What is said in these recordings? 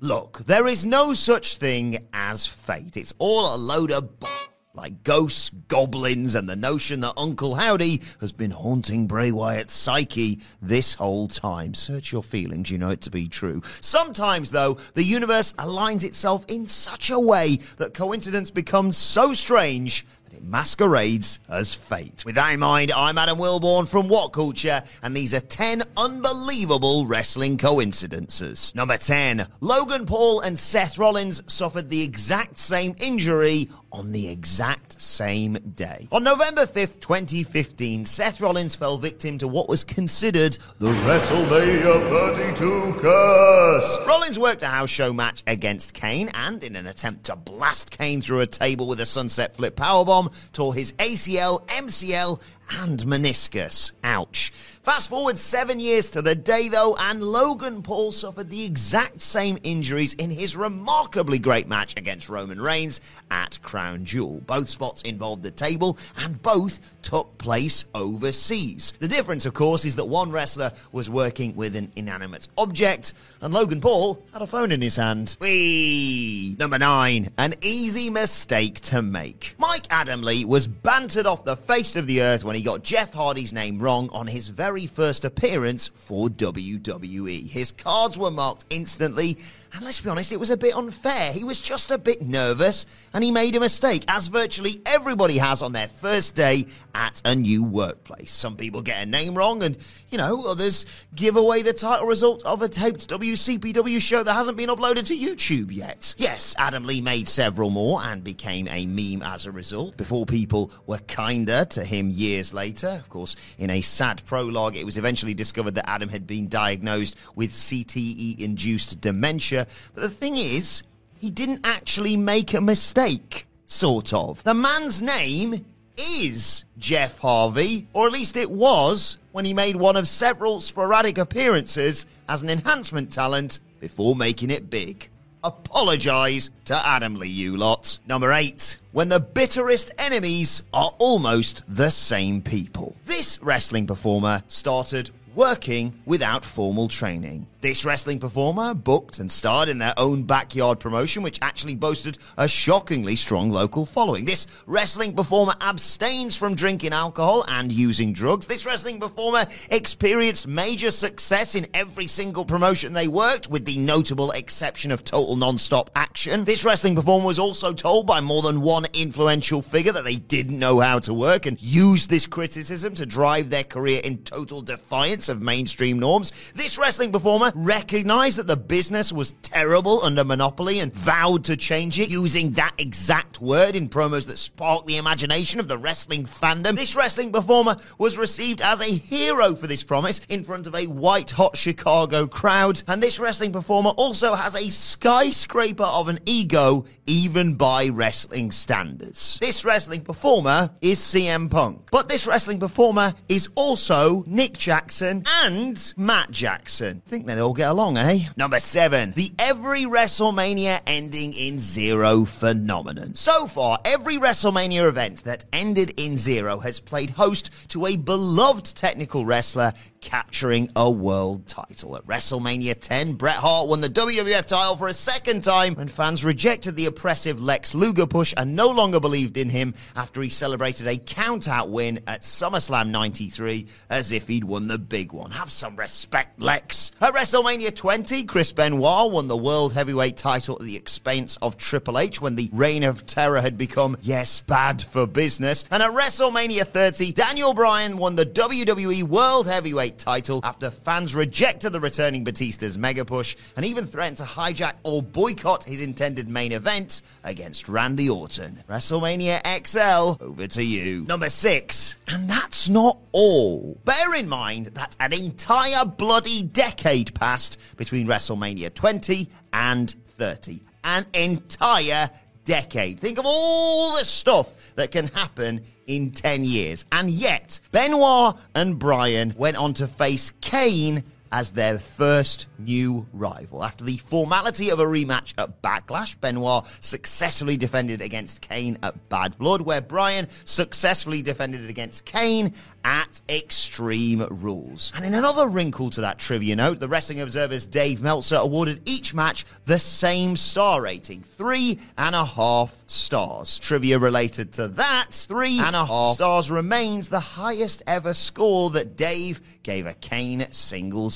Look, there is no such thing as fate. It's all a load of b- like ghosts, goblins, and the notion that Uncle Howdy has been haunting Bray Wyatt's psyche this whole time. Search your feelings, you know it to be true. Sometimes, though, the universe aligns itself in such a way that coincidence becomes so strange it masquerades as fate. With that in mind, I'm Adam Wilborn from What Culture, and these are 10 unbelievable wrestling coincidences. Number 10, Logan Paul and Seth Rollins suffered the exact same injury on the exact same day. On November 5th, 2015, Seth Rollins fell victim to what was considered the WrestleMania 32 curse. Rollins worked a house show match against Kane and, in an attempt to blast Kane through a table with a sunset flip powerbomb, tore his ACL, MCL, and meniscus. Ouch. Fast forward seven years to the day, though, and Logan Paul suffered the exact same injuries in his remarkably great match against Roman Reigns at Crown Jewel. Both spots involved the table, and both took place overseas. The difference, of course, is that one wrestler was working with an inanimate object, and Logan Paul had a phone in his hand. Whee! Number nine, an easy mistake to make. Mike Adamle was bantered off the face of the earth when he got Jeff Hardy's name wrong on his very first appearance for WWE. His cards were marked instantly, and let's be honest, it was a bit unfair. He was just a bit nervous and he made a mistake, as virtually everybody has on their first day at a new workplace. Some people get a name wrong, and, you know, others give away the title result of a taped WCPW show that hasn't been uploaded to YouTube yet. Yes, Adamle made several more and became a meme as a result before people were kinder to him years later. Of course, in a sad prologue, it was eventually discovered that Adam had been diagnosed with CTE induced dementia but the thing is, he didn't actually make a mistake, sort of. The man's name is Jeff Harvey, or at least it was when he made one of several sporadic appearances as an enhancement talent before making it big. Apologise to Adamle, you lot. Number eight, when the bitterest enemies are almost the same people. This wrestling performer started working without formal training. This wrestling performer booked and starred in their own backyard promotion, which actually boasted a shockingly strong local following. This wrestling performer abstains from drinking alcohol and using drugs. This wrestling performer experienced major success in every single promotion they worked, with the notable exception of total non-stop action. This wrestling performer was also told by more than one influential figure that they didn't know how to work and used this criticism to drive their career in total defiance of mainstream norms. This wrestling performer recognized that the business was terrible under monopoly and vowed to change it using that exact word in promos that sparked the imagination of the wrestling fandom. This wrestling performer was received as a hero for this promise in front of a white hot Chicago crowd. And this wrestling performer also has a skyscraper of an ego, even by wrestling standards. This wrestling performer is CM Punk. But this wrestling performer is also Nick Jackson and Matt Jackson. I think they all get along, eh? Number seven, the every WrestleMania ending in zero phenomenon. So far, every WrestleMania event that ended in zero has played host to a beloved technical wrestler capturing a world title. At WrestleMania 10, Bret Hart won the WWF title for a second time when fans rejected the oppressive Lex Luger push and no longer believed in him after he celebrated a count-out win at SummerSlam 93 as if he'd won the big one. Have some respect, Lex. At WrestleMania 20, Chris Benoit won the World Heavyweight title at the expense of Triple H when the Reign of Terror had become, yes, bad for business. And at WrestleMania 30, Daniel Bryan won the WWE World Heavyweight title after fans rejected the returning Batista's mega push and even threatened to hijack or boycott his intended main event against Randy Orton. WrestleMania XL, over to you. Number six. And that's not all. Bear in mind that an entire bloody decade passed between WrestleMania 20 and 30. An entire decade. Think of all the stuff that can happen in 10 years. And yet, Benoit and Bryan went on to face Kane as their first new rival. After the formality of a rematch at Backlash, Benoit successfully defended against Kane at Bad Blood, where Bryan successfully defended against Kane at Extreme Rules. And in another wrinkle to that trivia note, the Wrestling Observer's Dave Meltzer awarded each match the same star rating three and a half stars. Trivia related to that, three and a half stars remains the highest ever score that Dave gave a Kane singles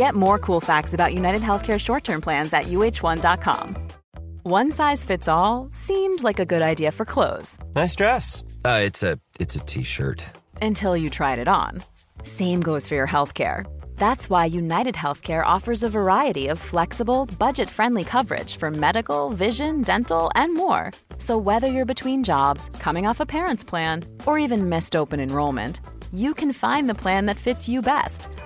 Get more cool facts about United Healthcare short term plans at uh1.com. One size fits all seemed like a good idea for clothes Nice dress. Uh, it's a it's a t-shirt. until you tried it on. Same goes for your healthcare. That's why United Healthcare offers a variety of flexible, budget friendly coverage for medical, vision, dental, and more. So, whether you're between jobs, coming off a parent's plan, or even missed open enrollment, you can find the plan that fits you best.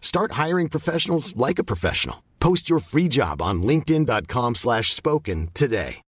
Start hiring professionals like a professional. Post your free job on linkedin.com slash spoken today.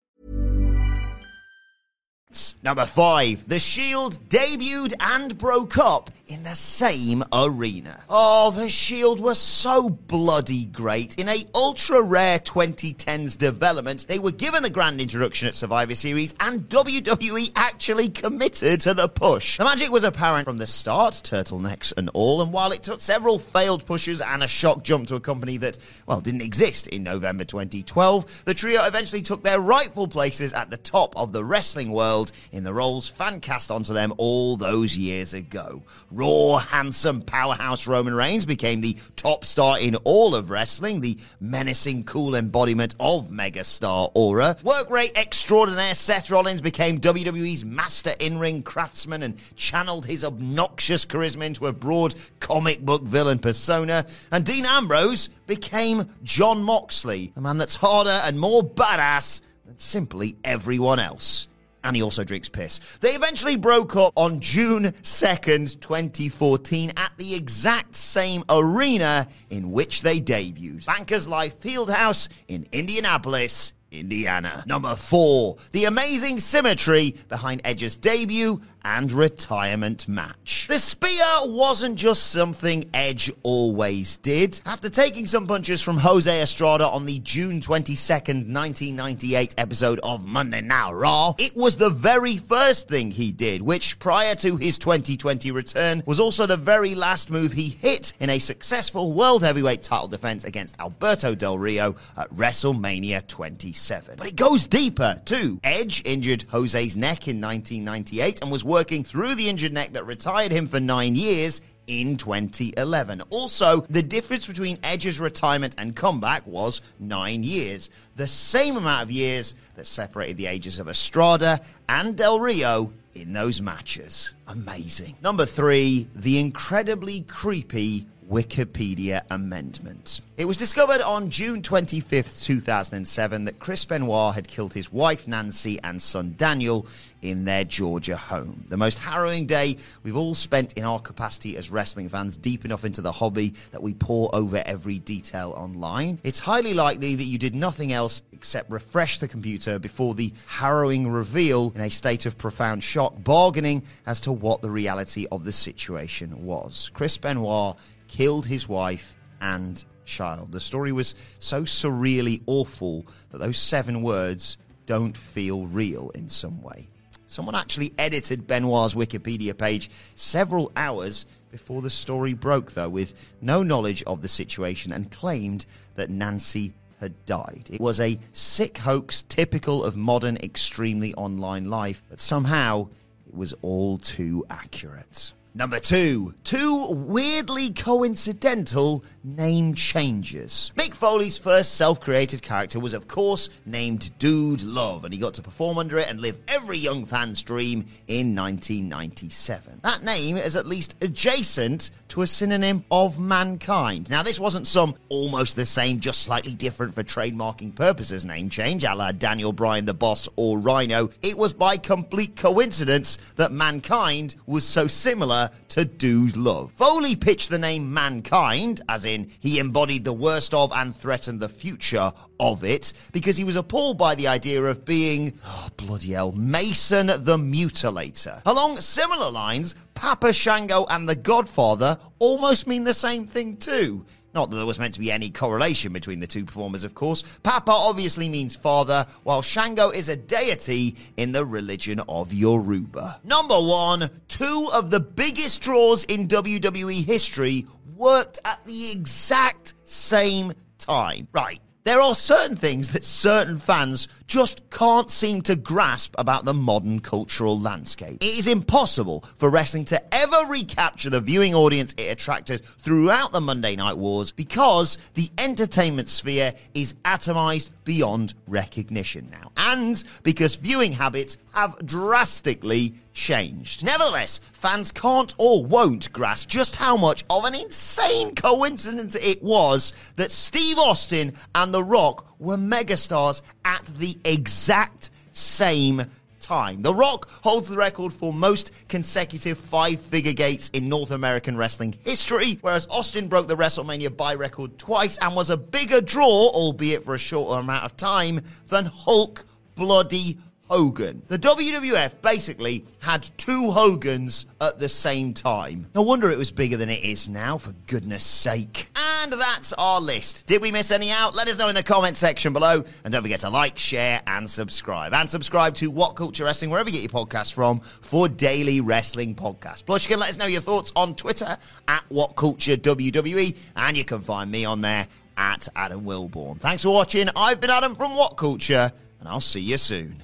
Number five, The Shield debuted and broke up in the same arena. Oh, The Shield was so bloody great. In a ultra rare 2010s development, they were given the grand introduction at Survivor Series, and WWE actually committed to the push. The magic was apparent from the start, turtlenecks and all, and while it took several failed pushes and a shock jump to a company that, well, didn't exist in November 2012, the trio eventually took their rightful places at the top of the wrestling world in the roles fan cast onto them all those years ago. Raw, handsome powerhouse Roman Reigns became the top star in all of wrestling, the menacing, cool embodiment of megastar aura. Work rate extraordinaire Seth Rollins became WWE's master in ring craftsman and channeled his obnoxious charisma into a broad comic book villain persona. And Dean Ambrose became Jon Moxley, the man that's harder and more badass than simply everyone else and he also drinks piss. They eventually broke up on June 2nd, 2014, at the exact same arena in which they debuted Bankers Life Fieldhouse in Indianapolis. Indiana. Number four, the amazing symmetry behind Edge's debut and retirement match. The spear wasn't just something Edge always did. After taking some punches from Jose Estrada on the June 22nd, 1998 episode of Monday Night Raw, it was the very first thing he did, which prior to his 2020 return was also the very last move he hit in a successful World Heavyweight title defense against Alberto Del Rio at WrestleMania 27. But it goes deeper, too. Edge injured Jose's neck in 1998 and was working through the injured neck that retired him for nine years in 2011. Also, the difference between Edge's retirement and comeback was nine years, the same amount of years that separated the ages of Estrada and Del Rio in those matches. Amazing. Number three, the incredibly creepy Wikipedia amendment. It was discovered on June 25th, 2007, that Chris Benoit had killed his wife Nancy and son Daniel in their Georgia home. The most harrowing day we've all spent in our capacity as wrestling fans, deep enough into the hobby that we pore over every detail online. It's highly likely that you did nothing else except refresh the computer before the harrowing reveal in a state of profound shock, bargaining as to what the reality of the situation was. Chris Benoit killed his wife and child. The story was so surreally awful that those seven words don't feel real in some way. Someone actually edited Benoit's Wikipedia page several hours before the story broke, though, with no knowledge of the situation and claimed that Nancy had died. It was a sick hoax typical of modern, extremely online life, but somehow it was all too accurate. Number two, two weirdly coincidental name changes. Mick Foley's first self created character was, of course, named Dude Love, and he got to perform under it and live every young fan's dream in 1997. That name is at least adjacent to a synonym of mankind. Now, this wasn't some almost the same, just slightly different for trademarking purposes name change, a la Daniel Bryan the Boss or Rhino. It was by complete coincidence that mankind was so similar to Dude Love. Foley pitched the name Mankind, as in he embodied the worst of and threatened the future of it, because he was appalled by the idea of being, oh, bloody hell, Mason the Mutilator. Along similar lines, Papa Shango and the Godfather almost mean the same thing too. Not that there was meant to be any correlation between the two performers, of course. Papa obviously means father, while Shango is a deity in the religion of Yoruba. Number one, two of the biggest draws in WWE history worked at the exact same time. Right. There are certain things that certain fans just can't seem to grasp about the modern cultural landscape. It is impossible for wrestling to ever recapture the viewing audience it attracted throughout the Monday Night Wars because the entertainment sphere is atomized beyond recognition now. And because viewing habits have drastically changed. Nevertheless, fans can't or won't grasp just how much of an insane coincidence it was that Steve Austin and The Rock were megastars at the exact same time. The Rock holds the record for most consecutive five figure gates in North American wrestling history, whereas Austin broke the WrestleMania buy record twice and was a bigger draw, albeit for a shorter amount of time, than Hulk Bloody Hogan. The WWF basically had two Hogans at the same time. No wonder it was bigger than it is now, for goodness sake. And that's our list. Did we miss any out? Let us know in the comment section below. And don't forget to like, share, and subscribe. And subscribe to What Culture Wrestling, wherever you get your podcasts from, for daily wrestling podcasts. Plus, you can let us know your thoughts on Twitter at What Culture WWE, and you can find me on there at Adam Wilborn. Thanks for watching. I've been Adam from What Culture, and I'll see you soon.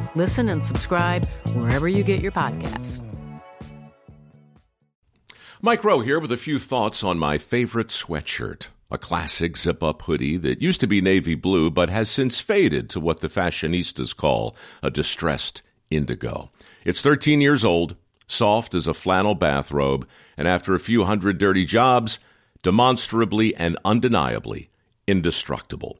Listen and subscribe wherever you get your podcasts. Mike Rowe here with a few thoughts on my favorite sweatshirt. A classic zip up hoodie that used to be navy blue but has since faded to what the fashionistas call a distressed indigo. It's 13 years old, soft as a flannel bathrobe, and after a few hundred dirty jobs, demonstrably and undeniably indestructible.